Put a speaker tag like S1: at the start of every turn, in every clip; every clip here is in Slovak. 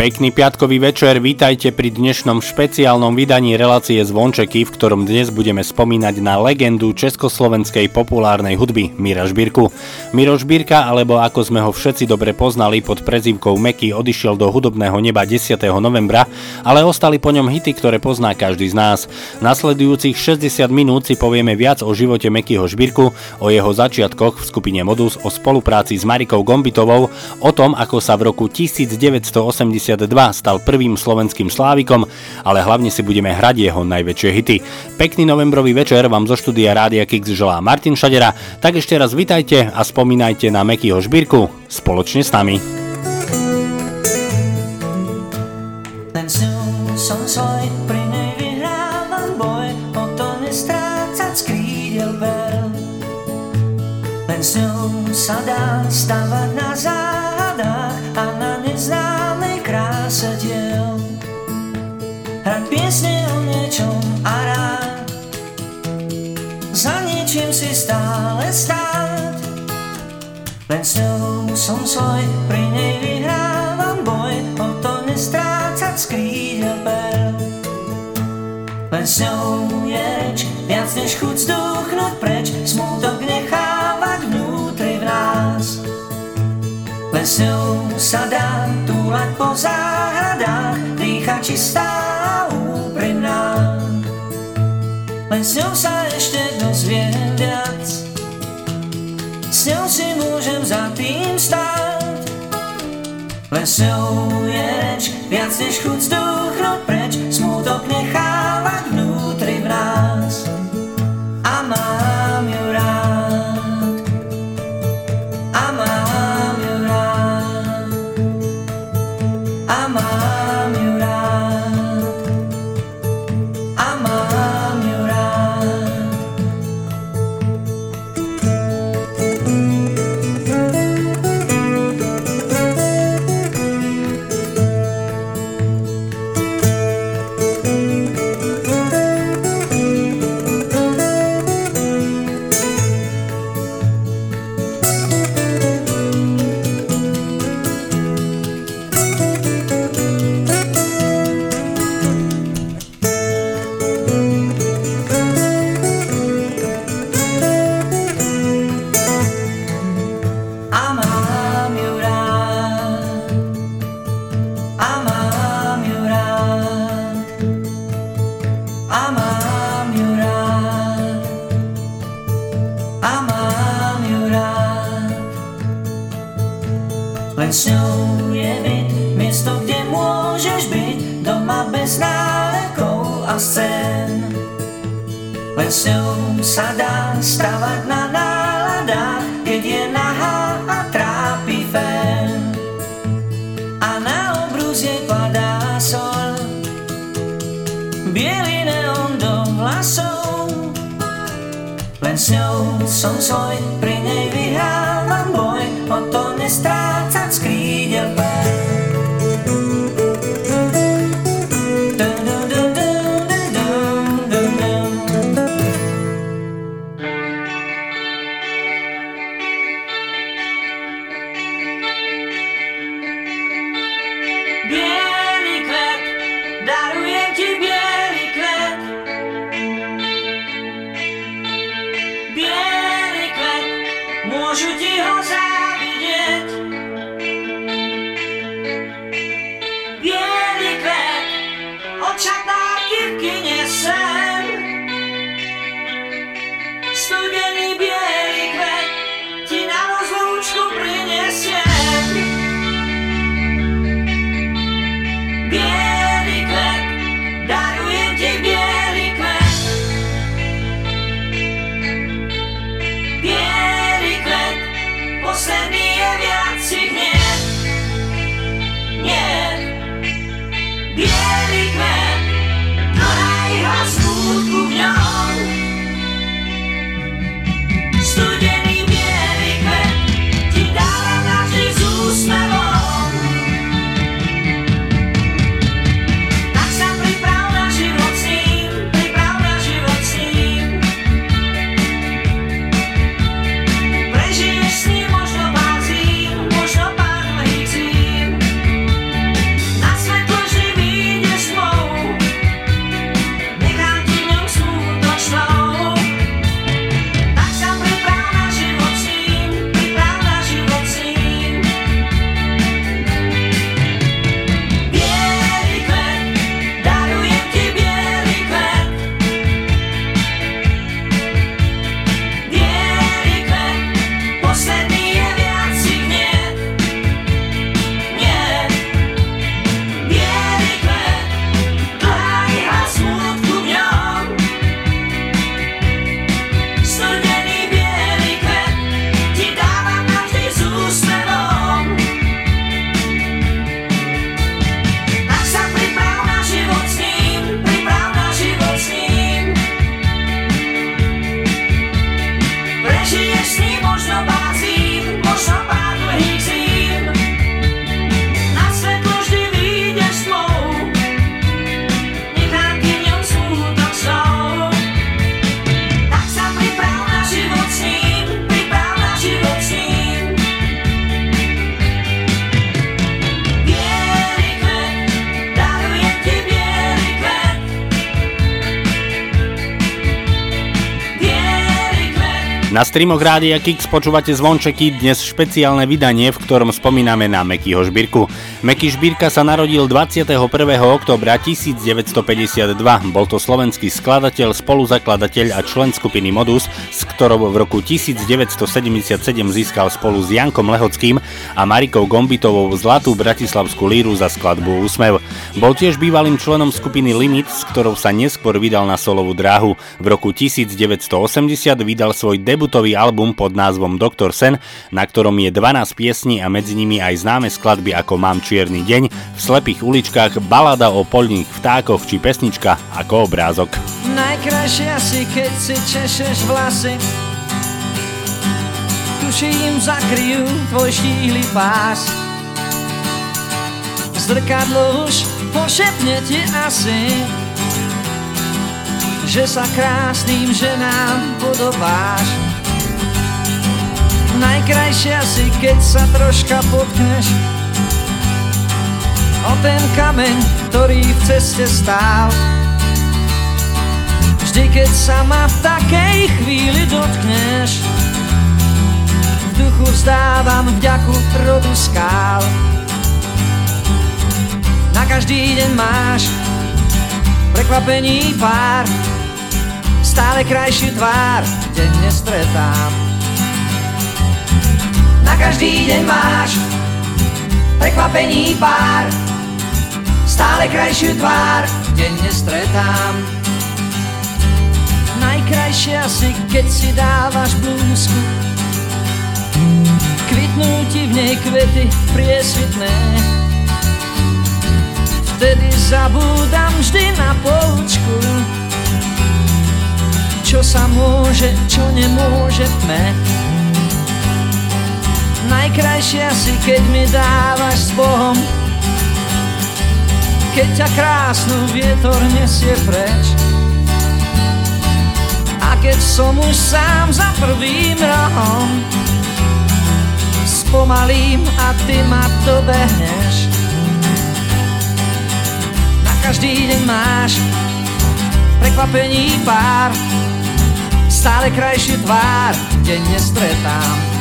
S1: Pekný piatkový večer, vítajte pri dnešnom špeciálnom vydaní relácie Zvončeky, v ktorom dnes budeme spomínať na legendu československej populárnej hudby Mira Žbírku. Miro Žbírka, alebo ako sme ho všetci dobre poznali pod prezývkou Meky, odišiel do hudobného neba 10. novembra, ale ostali po ňom hity, ktoré pozná každý z nás. Nasledujúcich 60 minút si povieme viac o živote Mekyho Žbírku, o jeho začiatkoch v skupine Modus, o spolupráci s Marikou Gombitovou, o tom, ako sa v roku 1980 stal prvým slovenským slávikom, ale hlavne si budeme hrať jeho najväčšie hity. Pekný novembrový večer vám zo štúdia Rádia Kix želá Martin Šadera, tak ešte raz vitajte a spomínajte na Mekyho Žbírku spoločne s nami.
S2: Len s ňou sa dá stavať na záhadách Ňou som svoj, pri nej vyhrávam boj, o to nestrácať z krídel perl. Len s ňou je reč, viac než chuť zdúchnuť preč, smutok nechávať vnútri v nás. Len s ňou sa dá túlať po záhradách, dýchať čistá a úprimná. Len s ňou sa ešte dozviem viac, s ňou si môžem za tým stáť. Len s ňou je reč, viac než chuť zdúchnuť preč, smutok nechávať Len s ňou je byt, miesto, kde môžeš byť, doma bez nálekov a scén. Len s ňou sa dá stavať na náladách, keď je nahá a trápi fén. A na obrus jej padá sol, bielý neon do vlasov. Len s som svoj, pri
S1: streamoch Rádia Kix počúvate zvončeky, dnes špeciálne vydanie, v ktorom spomíname na Mekyho Žbírku. Meky Žbírka sa narodil 21. oktobra 1952. Bol to slovenský skladateľ, spoluzakladateľ a člen skupiny Modus, s ktorou v roku 1977 získal spolu s Jankom Lehockým a Marikou Gombitovou zlatú bratislavskú líru za skladbu Úsmev. Bol tiež bývalým členom skupiny Limit, s ktorou sa neskôr vydal na solovú dráhu. V roku 1980 vydal svoj debut debutový album pod názvom Dr. Sen, na ktorom je 12 piesní a medzi nimi aj známe skladby ako Mám čierny deň, v slepých uličkách, balada o polných vtákoch či pesnička ako obrázok.
S2: Najkrajšie asi, keď si češeš vlasy. Tuším zakryjú tvoj štíhly pás. Zrkadlo už pošepne ti asi že sa krásnym ženám podobáš. Najkrajšia si, keď sa troška potkneš o ten kameň, ktorý v ceste stál. Vždy, keď sa ma v takej chvíli dotkneš, v duchu vzdávam vďaku rodu skál. Na každý deň máš prekvapení pár, stále krajší tvár, denne stretám každý deň máš prekvapení pár, stále krajšiu tvár denne stretám. Najkrajšie asi, keď si dávaš blúzku, kvitnú ti v nej kvety priesvitné. Vtedy zabúdam vždy na poučku, čo sa môže, čo nemôže v tme. Najkrajšia si, keď mi dávaš s Bohom Keď ťa krásnu vietor nesie preč. A keď som už sám za prvým rohom Spomalím a ty ma dobehneš. Na každý deň máš prekvapení pár Stále krajšiu tvár denne stretám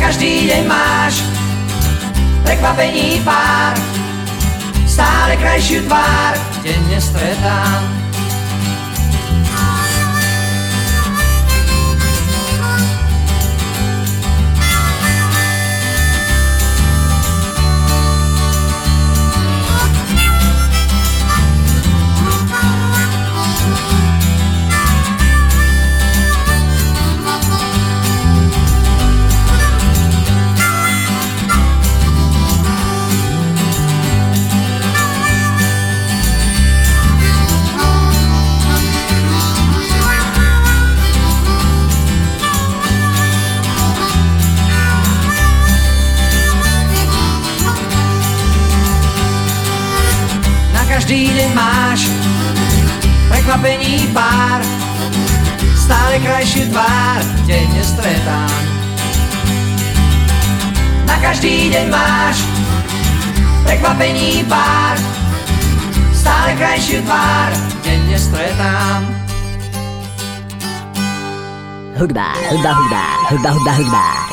S2: každý deň máš prekvapení pár, stále krajšiu tvár, denne stretám. Každý deň máš prekvapení pár, stále krajšiu tvár denne stretám. Na každý deň máš prekvapení pár, stále krajšiu tvár denne stretám.
S3: Hudba, hudba, hudba, hudba, hudba, hudba.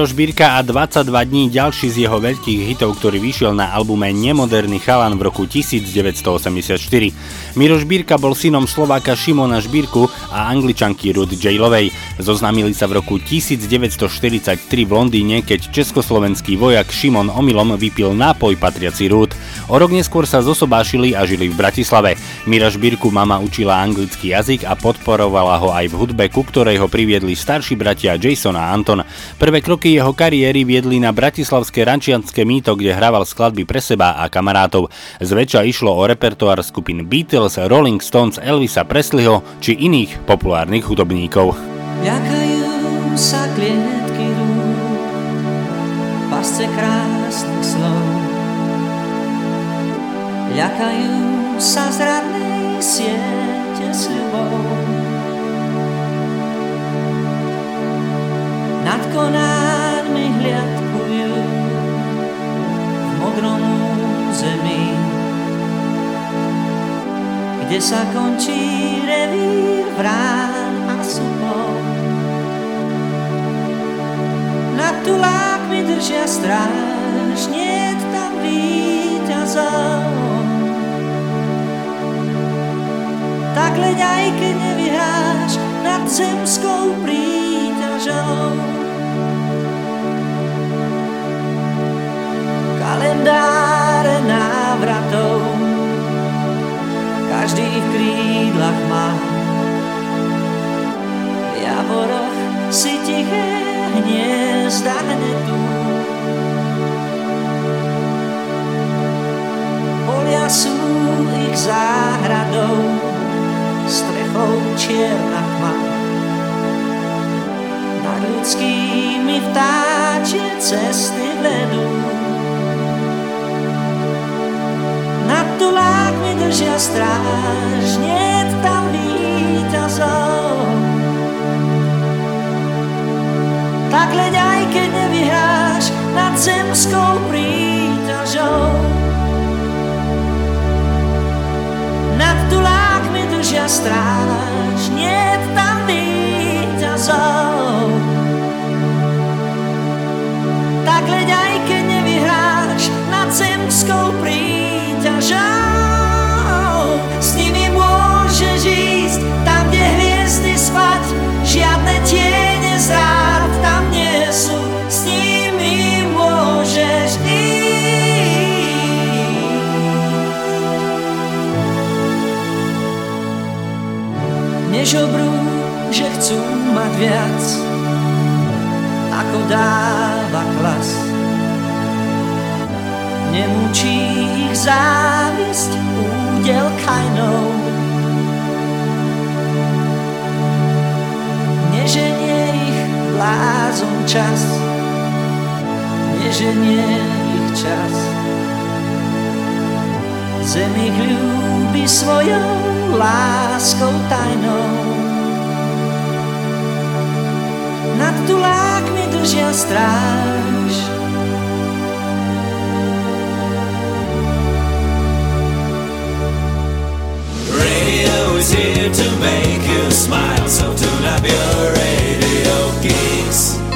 S1: Miroš Birka a 22 dní ďalší z jeho veľkých hitov, ktorý vyšiel na albume Nemoderný chalan v roku 1984. Miroš Birka bol synom Slováka Šimona Žbírku a angličanky Ruth Jailovej. Zoznámili sa v roku 1943 v Londýne, keď československý vojak Šimon omylom vypil nápoj patriaci Ruth. O rok neskôr sa zosobášili a žili v Bratislave. Mira Žbírku mama učila anglický jazyk a podporovala ho aj v hudbe, ku ktorej ho priviedli starší bratia Jason a Anton. Prvé kroky jeho kariéry viedli na bratislavské rančianské mýto, kde hrával skladby pre seba a kamarátov. Zväčša išlo o repertoár skupín Beatles, Rolling Stones, Elvisa Presleyho či iných populárnych hudobníkov.
S2: Ľakajú sa klietky rúk, pasce krásnych slov. Ľakajú sa zradnej siete sľubov. nad konármi hliadkujú v modrom kde sa končí revír vrán a supov. Nad tulákmi držia stráž, nie tam víťazov. Tak leď aj keď nevyhráš nad zemskou príťažou. kalendáre Každý v krídlach má. V javoroch si tiché hniezda hnetú. Polia sú ich záhradou, strechou čierna tma. Nad ľudskými vtáčie cesty vedú. nad tulákmi držia stráž, nie tam víťazov. Tak leď aj keď nevyhráš nad zemskou príťažou. Nad tulákmi držia stráž, nie tam víťazov. Tak leď aj keď nevyhráš nad zemskou príťažou Nežobrú, že chcú mať viac, ako dáva klas Nemučí ich závisť údel kajnou. Neženie ich blázon čas, neženie ich čas. Zem ich ľúbi svojou láskou tajnou. Nad tulákmi držia stráž,
S4: Radio is here to make you smile, so tune up your radio geeks.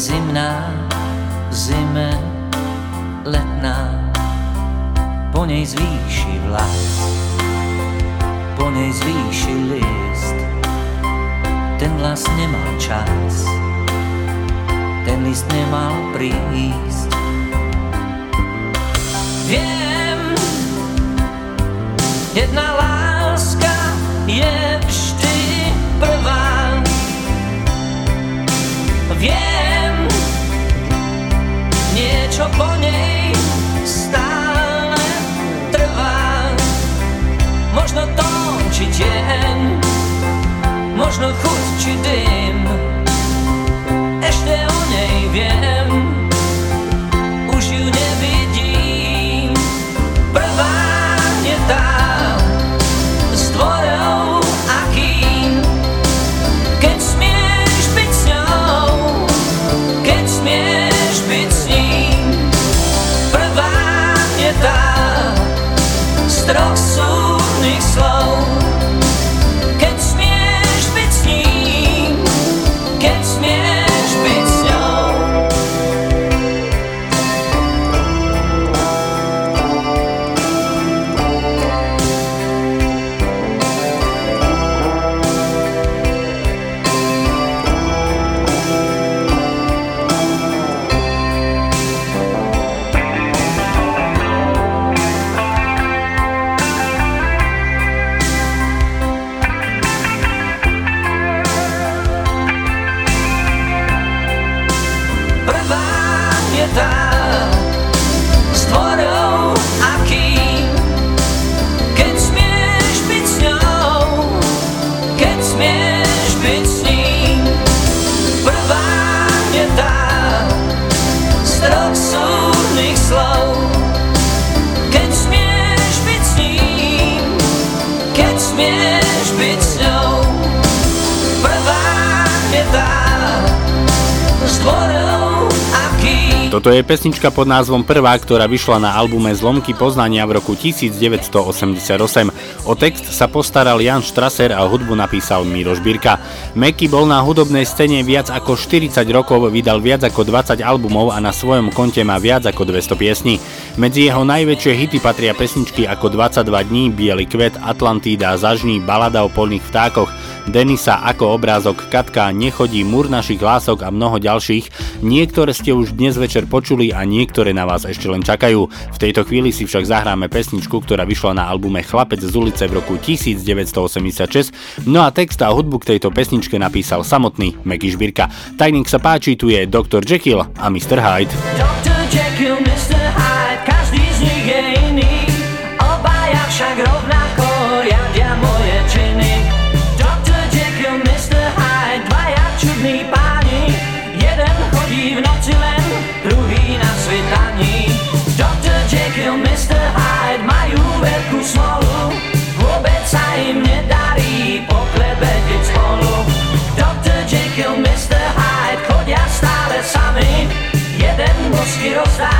S2: Zimná, zime letná, po nej zvýši vlas, po nej zvýši list. Ten vlas nemal čas, ten list nemal prísť. Viem, jedna láska je vždy prvá. Viem, niečo po nej stále trvá. Možno tón či tieň, možno chuť či dym. Ešte o nej viem,
S1: Toto je pesnička pod názvom Prvá, ktorá vyšla na albume Zlomky poznania v roku 1988. O text sa postaral Jan Strasser a hudbu napísal Miro Žbírka. Meky bol na hudobnej scéne viac ako 40 rokov, vydal viac ako 20 albumov a na svojom konte má viac ako 200 piesní. Medzi jeho najväčšie hity patria pesničky ako 22 dní, Bielý kvet, Atlantída, Zažní, Balada o polných vtákoch, Denisa ako obrázok, Katka, Nechodí, Múr našich lások a mnoho ďalších. Niektoré ste už dnes večer počuli a niektoré na vás ešte len čakajú. V tejto chvíli si však zahráme pesničku, ktorá vyšla na albume Chlapec z ulice v roku 1986. No a text a hudbu k tejto pesničke napísal samotný Meky Žbírka. Tak sa páči, tu je Dr. Jekyll a Mr. Hyde.
S2: Dr. skills I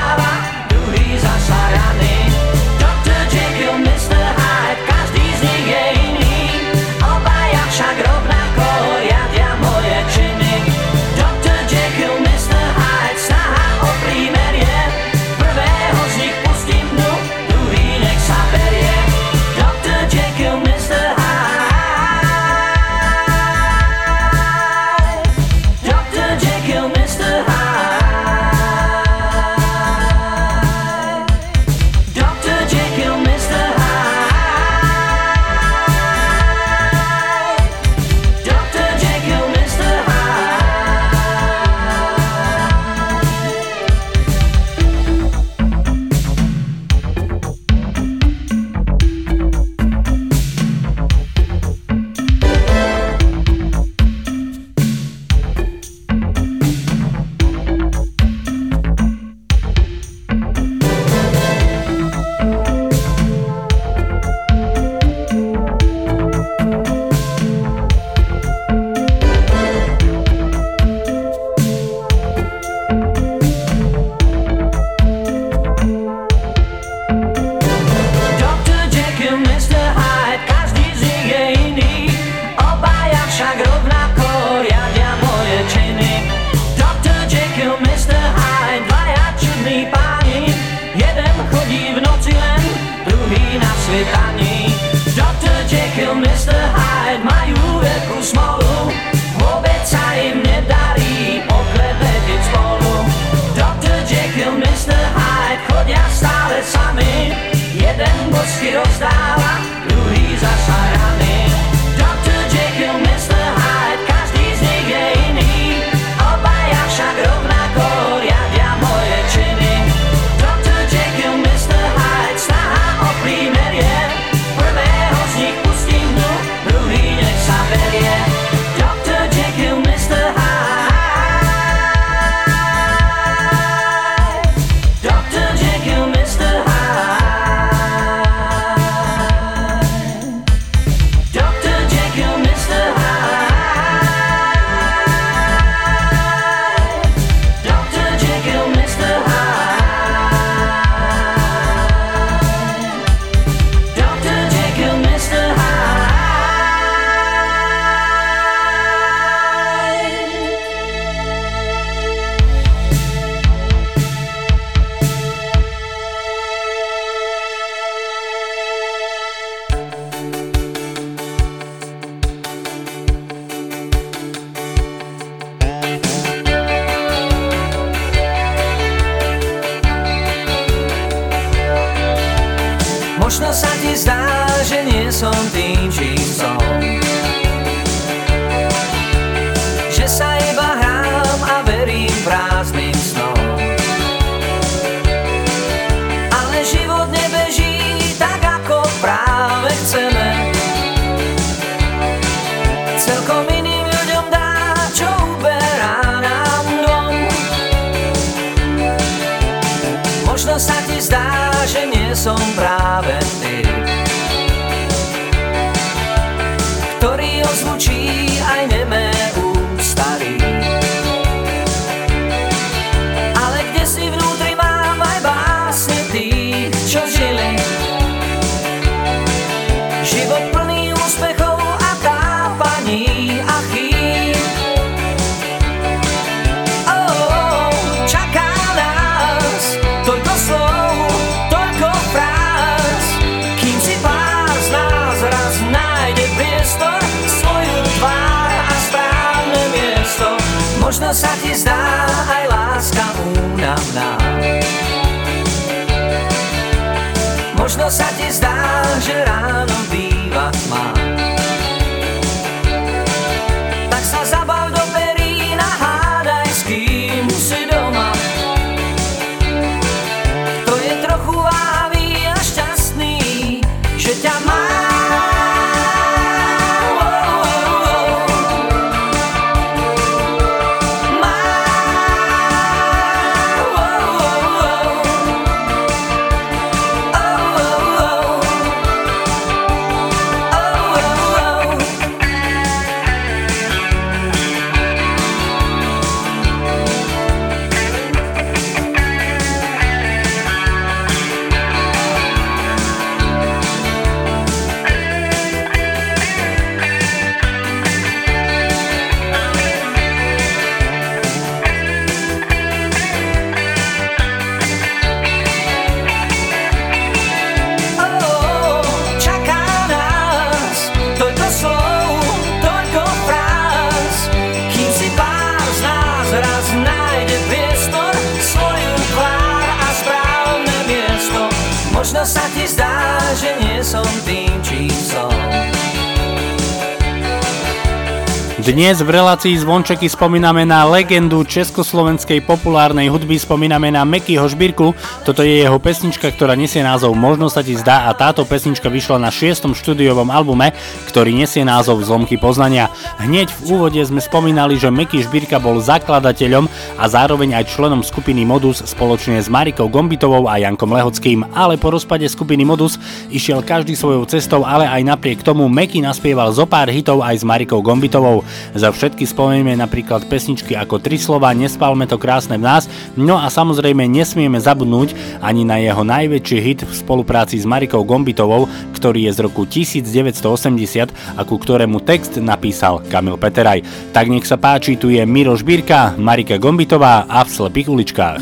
S1: Dnes v relácii Zvončeky spomíname na legendu československej populárnej hudby, spomíname na Mekyho Žbírku. Toto je jeho pesnička, ktorá nesie názov Možno sa ti zdá a táto pesnička vyšla na 6. štúdiovom albume, ktorý nesie názov Zlomky poznania. Hneď v úvode sme spomínali, že Meky Žbírka bol zakladateľom a zároveň aj členom skupiny Modus spoločne s Marikou Gombitovou a Jankom Lehockým, ale po rozpade skupiny Modus išiel každý svojou cestou, ale aj napriek tomu Meky naspieval zo pár hitov aj s Marikou Gombitovou. Za všetky spomenieme napríklad pesničky ako Tri slova, Nespálme to krásne v nás, no a samozrejme nesmieme zabudnúť ani na jeho najväčší hit v spolupráci s Marikou Gombitovou, ktorý je z roku 1980 a ku ktorému text napísal Kamil Peteraj. Tak nech sa páči, tu je Miro Žbírka, Marika Gombitová a v slepých uličkách.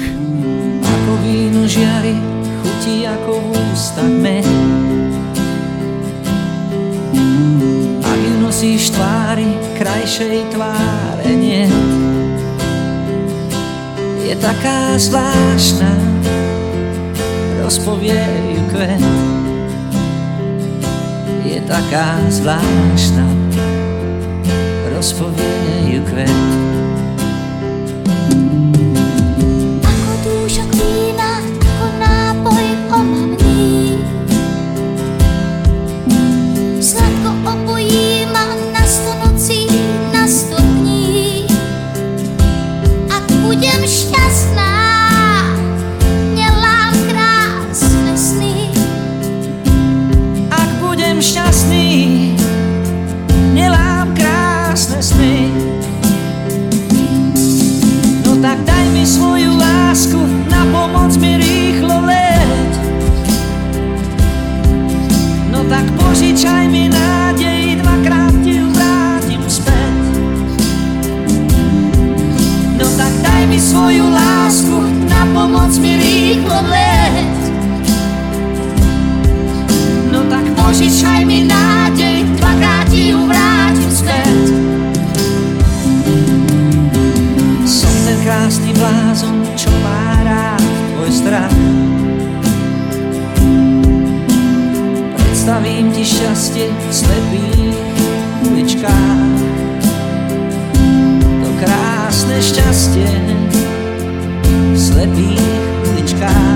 S2: Ako víno žiari, chutí ako tvári, krajšej tváre nie. Je taká zvláštna, rozpovie ju kvet. Je taká zvláštna, rozpovie ju kvet. Ti šťastie v slepých uličkách. To krásne šťastie v slepých uličkách.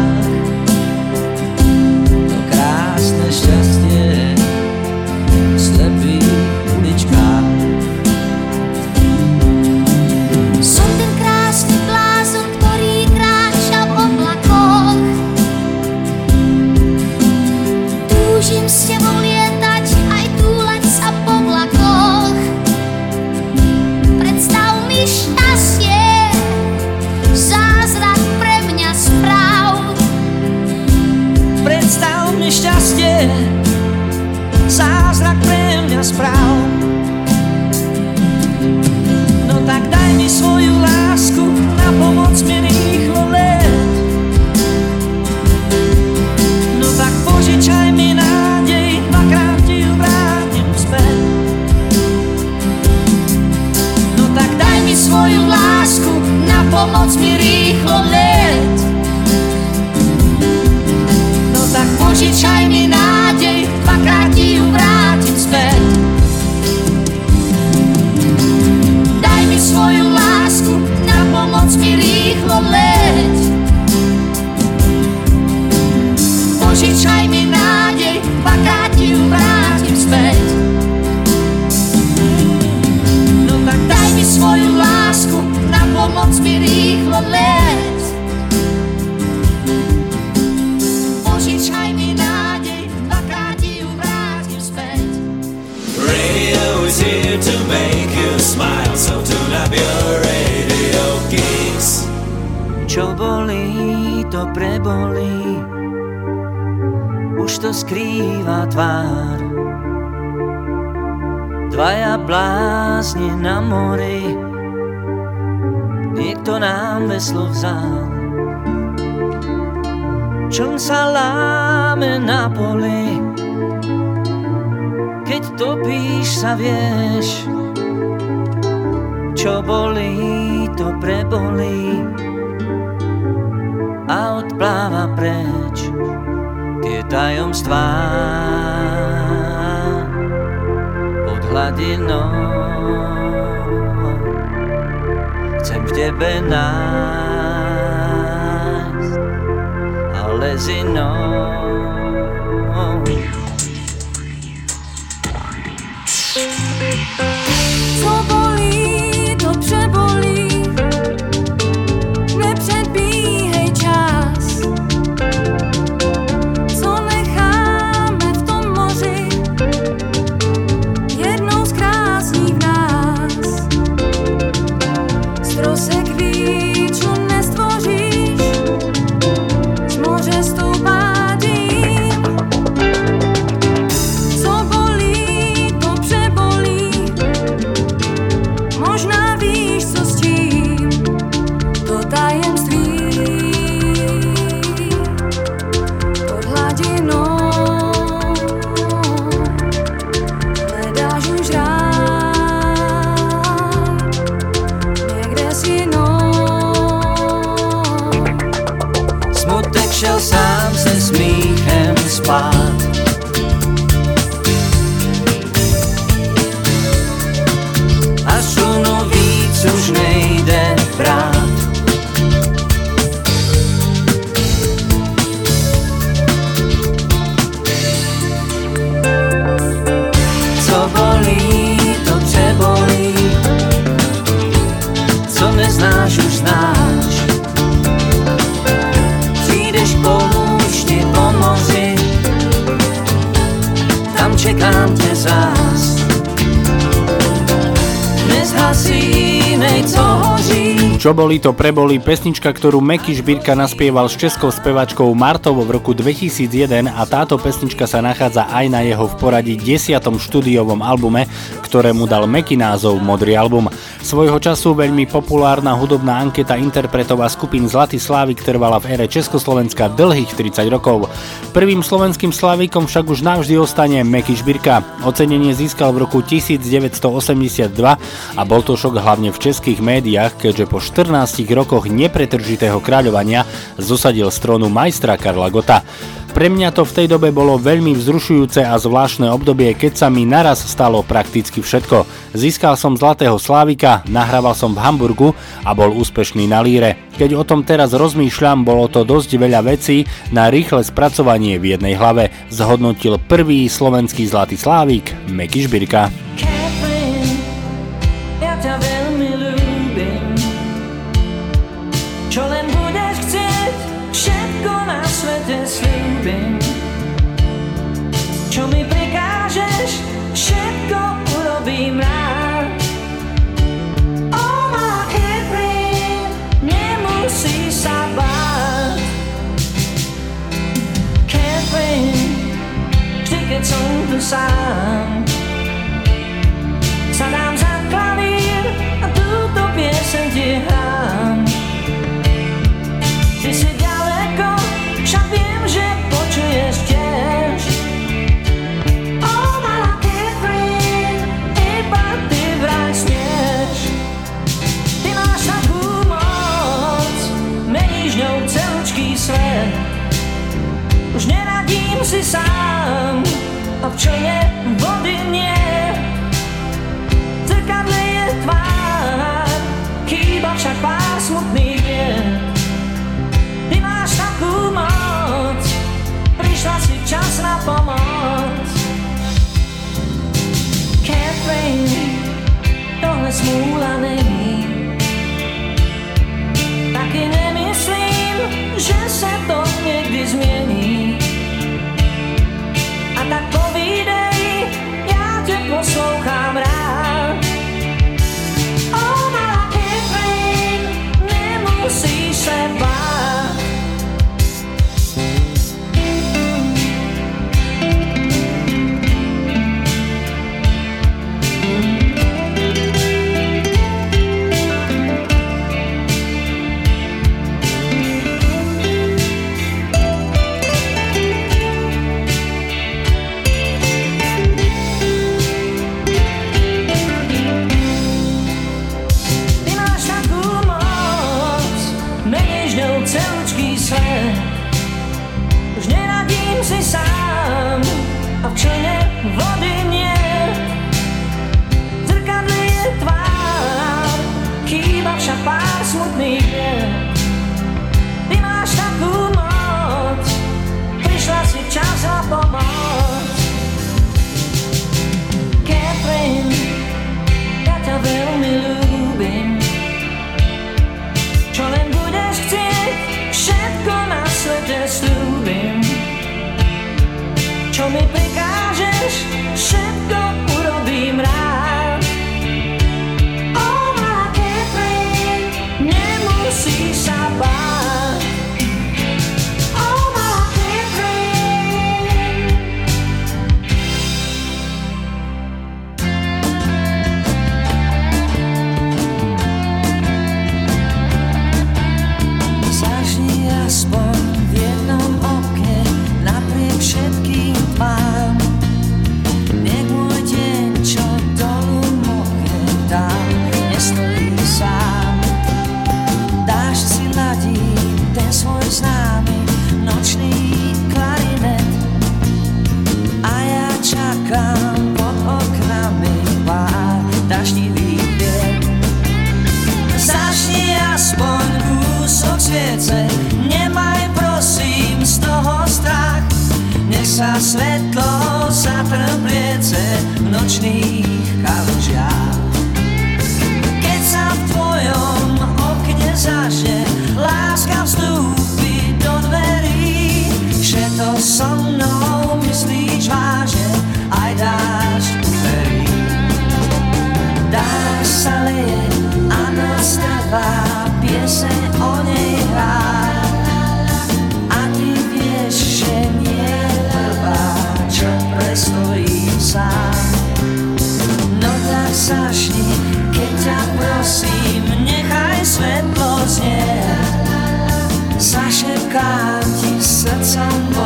S2: Čom sa láme na poli. Keď topíš sa vieš Čo bolí, to prebolí. A odpláva preč tie tajomstvá. Pod hladinou. Chcem v tebe nájsť, ale s inou.
S1: Čo boli to preboli, pesnička, ktorú Meky Žbírka naspieval s českou spevačkou Martovou v roku 2001 a táto pesnička sa nachádza aj na jeho v poradí 10. štúdiovom albume, ktorému dal Meky názov Modrý album. Svojho času veľmi populárna hudobná anketa interpretov a skupín Zlatý Slávik trvala v ére Československa dlhých 30 rokov. Prvým slovenským Slavíkom však už navždy ostane Meky Žbírka. Ocenenie získal v roku 1982 a bol to šok hlavne v českých médiách, keďže po 14 rokoch nepretržitého kráľovania zosadil z trónu majstra Karla Gota. Pre mňa to v tej dobe bolo veľmi vzrušujúce a zvláštne obdobie, keď sa mi naraz stalo prakticky všetko. Získal som Zlatého Slávika, nahrával som v Hamburgu a bol úspešný na líre. Keď o tom teraz rozmýšľam, bolo to dosť veľa vecí na rýchle spracovanie v jednej hlave, zhodnotil prvý slovenský Zlatý Slávik Meky Žbirka.
S2: Catherine, som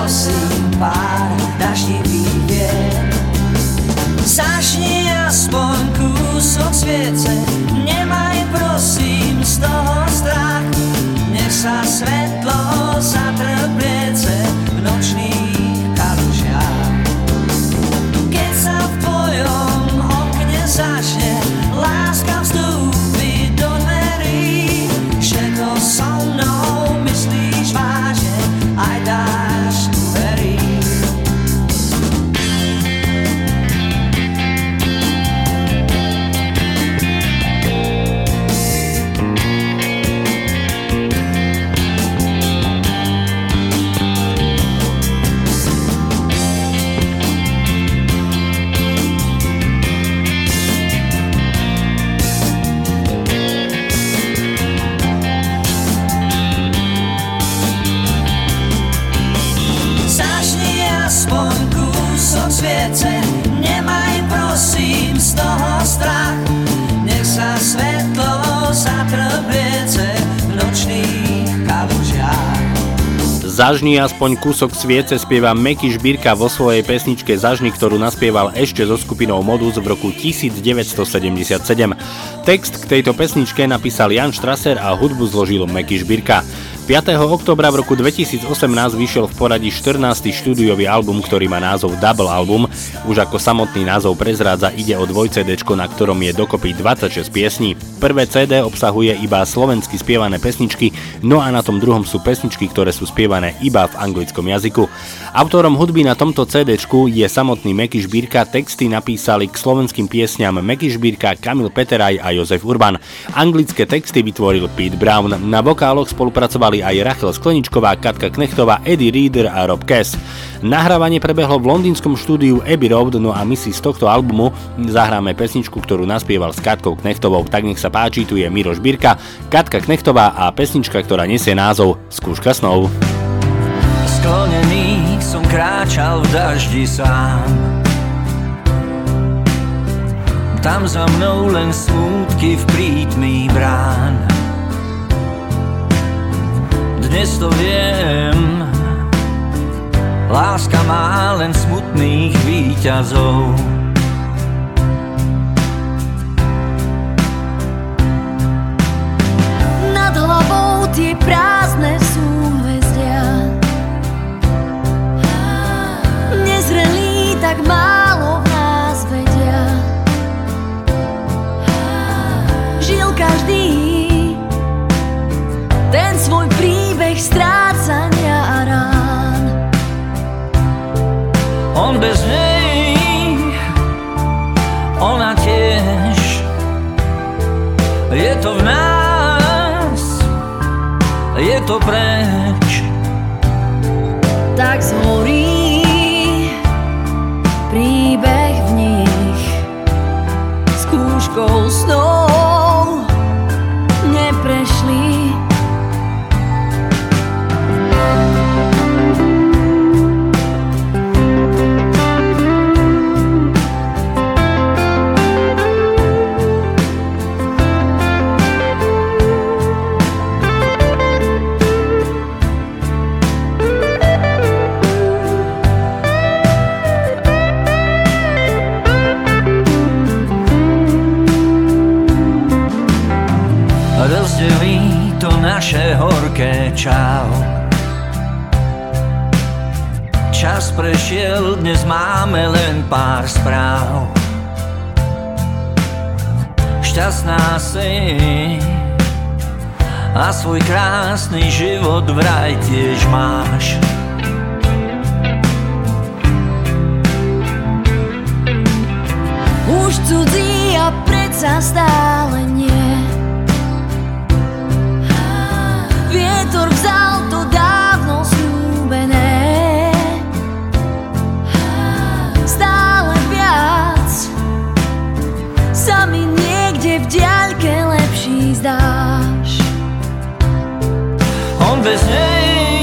S2: prosím pár daždivý deň. Zažni aspoň kúsok sviece, Zažni aspoň kúsok sviece
S1: spieva Meky Žbírka vo svojej pesničke Zažni, ktorú naspieval ešte so skupinou Modus v roku 1977. Text k tejto pesničke napísal Jan Strasser a hudbu zložil Meky Žbírka. 5. oktobra v roku 2018 vyšiel v poradí 14. štúdiový album, ktorý má názov Double Album. Už ako samotný názov prezrádza, ide o dvoj CD, na ktorom je dokopy 26 piesní. Prvé CD obsahuje iba slovensky spievané pesničky, no a na tom druhom sú pesničky, ktoré sú spievané iba v anglickom jazyku. Autorom hudby na tomto CD je samotný Meky Žbírka, texty napísali k slovenským piesňam Meky Žbírka, Kamil Peteraj a Jozef Urban. Anglické texty vytvoril Pete Brown, na vokáloch spolupracovali aj Rachel Skleničková, Katka Knechtová, Eddie Reader a Rob Cass. Nahrávanie prebehlo v londýnskom štúdiu Abbey Road, no a my si z tohto albumu zahráme pesničku, ktorú naspieval s Katkou Knechtovou. Tak nech sa páči, tu je Miroš Birka, Katka Knechtová a pesnička, ktorá nesie názov Skúška snov.
S2: Sklonený som kráčal v daždi sám Tam za mnou len smútky v prítmí brán dnes to viem. Láska má len smutných výťazov.
S5: Nad hlavou tie prázdne súhvezdia. Nezrelí tak málo v nás vedia. Žil každý ten svoj príbeh príbeh strácania a rán.
S2: On bez nej, ona tiež, je to v nás, je to preč.
S5: Tak zhorí
S2: prešiel, dnes máme len pár správ. Šťastná si a svoj krásny život vraj tiež máš.
S5: Už cudzí a predsa stále nie
S2: bez nej,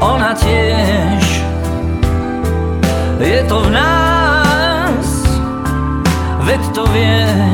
S2: ona tiež. Je to v nás, veď to vieš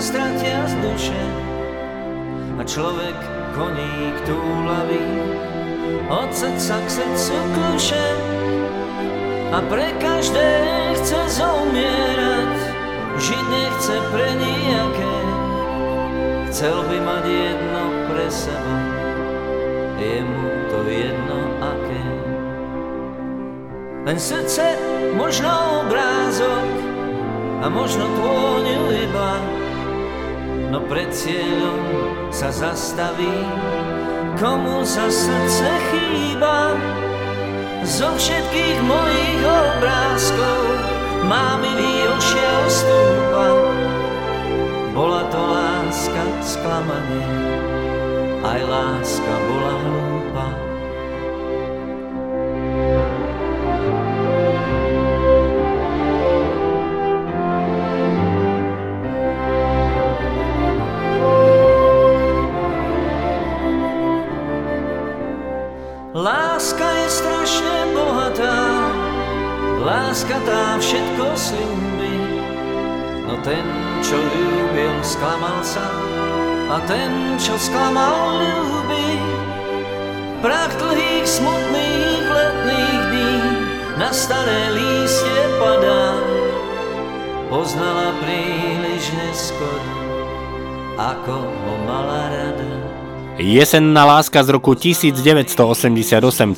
S2: stratia z duše a človek koník túlavý od srdca k srdcu kľúče a pre každé chce zomierať, žiť nechce pre nejaké. Chcel by mať jedno pre seba, je mu to jedno. Len srdce, možno obrázok a možno tvôňu iba, no pred cieľom sa zastaví, komu sa srdce chýba. Zo všetkých mojich obrázkov má milý ošiel stúpa. Bola to láska sklamanie, aj láska bola hlúpa. Ten, čo ľúbil, sklamal sa a ten, čo sklamal, ľúbi. Prach dlhých, smutných letných dní na staré lístie padá. Poznala príliš neskoro, ako ho mala rada.
S1: Jesenná láska z roku 1988,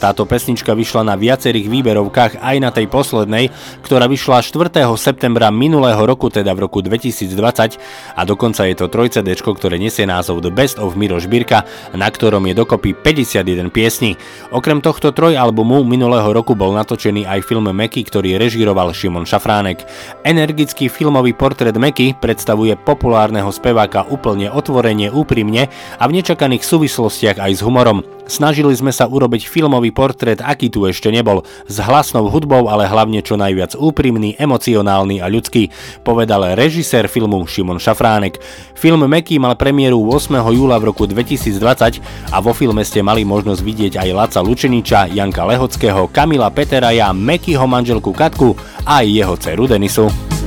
S1: táto pesnička vyšla na viacerých výberovkách, aj na tej poslednej, ktorá vyšla 4. septembra minulého roku, teda v roku 2020 a dokonca je to 3 CD, ktoré nesie názov The Best of Miro Žbírka, na ktorom je dokopy 51 piesní. Okrem tohto trojalbumu minulého roku bol natočený aj film Meky, ktorý režíroval Šimon Šafránek. Energický filmový portrét Meky predstavuje populárneho speváka úplne otvorene, úprimne a v nečakaných súvislostiach aj s humorom. Snažili sme sa urobiť filmový portrét, aký tu ešte nebol, s hlasnou hudbou, ale hlavne čo najviac úprimný, emocionálny a ľudský, povedal režisér filmu Šimon Šafránek. Film Meky mal premiéru 8. júla v roku 2020 a vo filme ste mali možnosť vidieť aj Laca Lučeniča, Janka Lehockého, Kamila Peteraja, Mekyho manželku Katku a jeho dceru Denisu.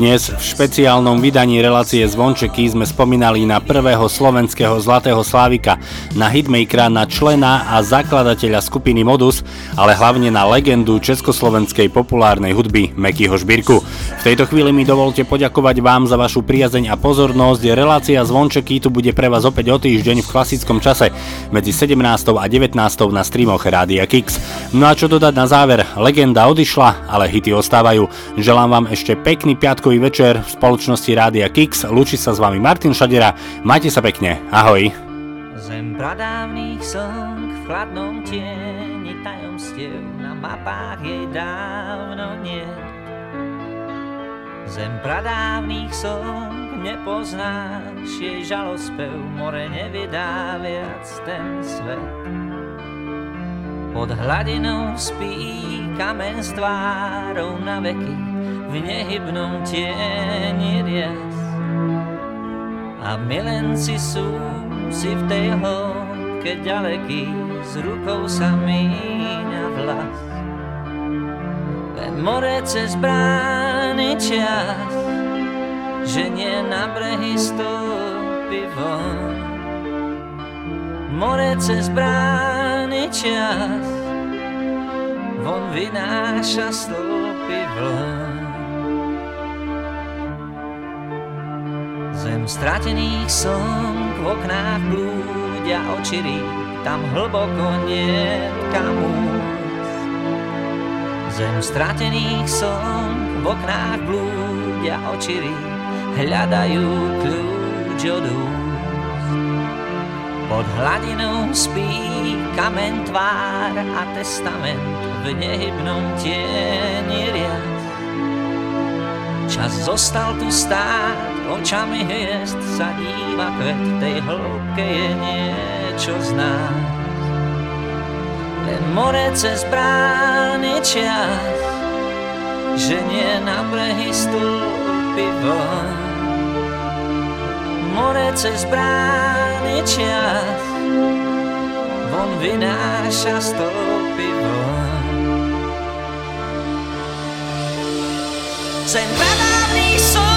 S1: Dnes v špeciálnom vydaní relácie Zvončeky sme spomínali na prvého slovenského Zlatého Slávika, na hitmakera, na člena a zakladateľa skupiny Modus, ale hlavne na legendu československej populárnej hudby Mekyho Žbírku. V tejto chvíli mi dovolte poďakovať vám za vašu priazeň a pozornosť. Relácia Zvončeky tu bude pre vás opäť o týždeň v klasickom čase medzi 17. a 19. na streamoch Rádia Kix. No a čo dodať na záver? Legenda odišla, ale hity ostávajú. Želám vám ešte pekný piatkový večer v spoločnosti Rádia Kix. Lúči sa s vami Martin Šadera. Majte sa pekne. Ahoj.
S2: Zem pradávnych song v chladnom tieni tajomstiev Na mapách jej dávno nie Zem pradávnych song nepoznáš Jej žalospev more nevydá viac ten svet Pod hladinou spí kamen s tvárou na veky V nehybnom tieni rias a milenci sú si v tej hĺbke ďaleký, s rukou sa míňa vlas. Len more cez brány čas, že nie na brehy stúpi von. More cez brány čas, von vynáša stĺpy vln. Zem stratených som v oknách blúdia očirí, tam hlboko nie kam újsť. Zem stratených som, v oknách blúdia očivy, hľadajú kľúč od úst. Pod hladinou spí kamen tvár a testament v nehybnom tieni riad. Čas zostal tu stáť, očami hviezd sa díva kvet, tej hĺbke je niečo znáť more cez brány čas, ženie na brehy stúpi von. More cez brány čas, von vynáša stúpi von. Sem predávný som